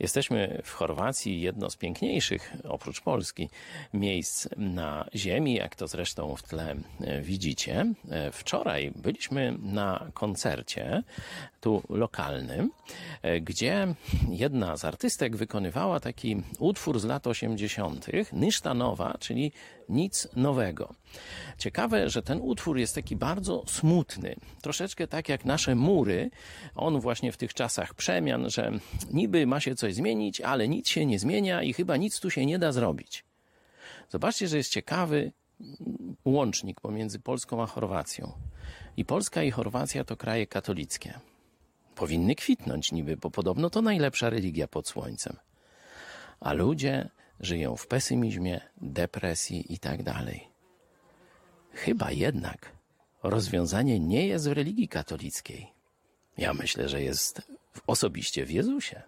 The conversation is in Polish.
Jesteśmy w Chorwacji, jedno z piękniejszych, oprócz Polski, miejsc na ziemi, jak to zresztą w tle e, widzicie. E, Wczoraj byliśmy na koncercie, tu lokalnym, e, gdzie jedna z artystek wykonywała taki utwór z lat 80., Nyszta Nowa, czyli nic nowego. Ciekawe, że ten utwór jest taki bardzo smutny, troszeczkę tak jak nasze mury. On właśnie w tych czasach przemian, że niby ma się coś zmienić, ale nic się nie zmienia i chyba nic tu się nie da zrobić. Zobaczcie, że jest ciekawy łącznik pomiędzy Polską a Chorwacją. I Polska i Chorwacja to kraje katolickie. Powinny kwitnąć niby, bo podobno to najlepsza religia pod słońcem. A ludzie żyją w pesymizmie, depresji i tak dalej. Chyba jednak rozwiązanie nie jest w religii katolickiej. Ja myślę, że jest osobiście w Jezusie.